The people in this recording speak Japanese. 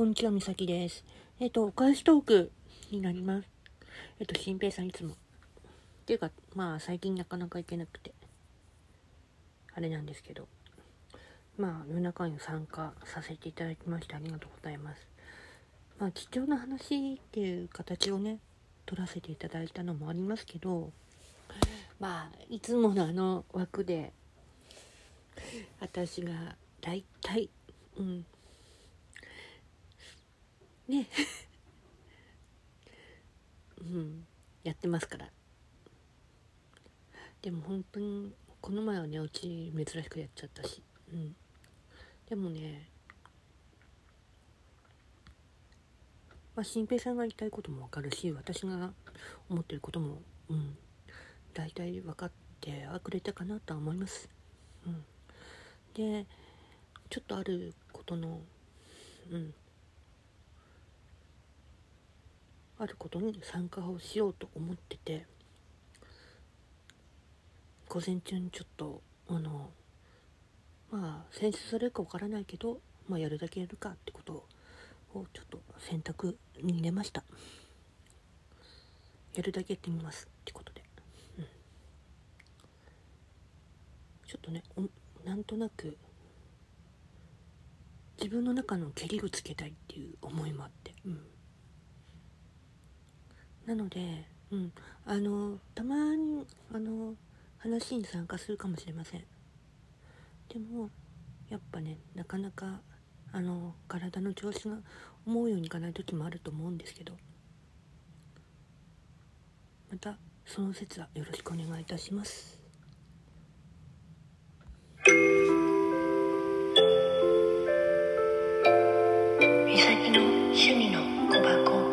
こんにちは、みさきです。えっ、と、お返しトークになります。えっ、と、しんぺいさんいつも。っていうか、まあ、最近なかなか行けなくて、あれなんですけど、まあ、夜中に参加させていただきましてありがとうございます。まあ、貴重な話っていう形をね、取らせていただいたのもありますけど、まあ、いつものあの枠で、私が大体、うん、ね。うん。やってますから。でも本当にこの前はねうち珍しくやっちゃったし。うん。でもねまあ新平さんが言いたいこともわかるし私が思ってることもうん。大体分かってはくれたかなとは思います。うん。でちょっとあることのうん。あることに参加をしようと思ってて午前中にちょっとあのまあ選出されるかわからないけど、まあ、やるだけやるかってことをちょっと選択に入れました。やるだけやってみますってことで、うん、ちょっとねおなんとなく自分の中のけりをつけたいっていう思いもあって、うん、なので、うん、あのたまにあの話に参加するかもしれません。でもやっぱねなかなかあの体の調子が思うようにいかない時もあると思うんですけど。またその節はよろしくお願いいたします。みさきの趣味の小箱。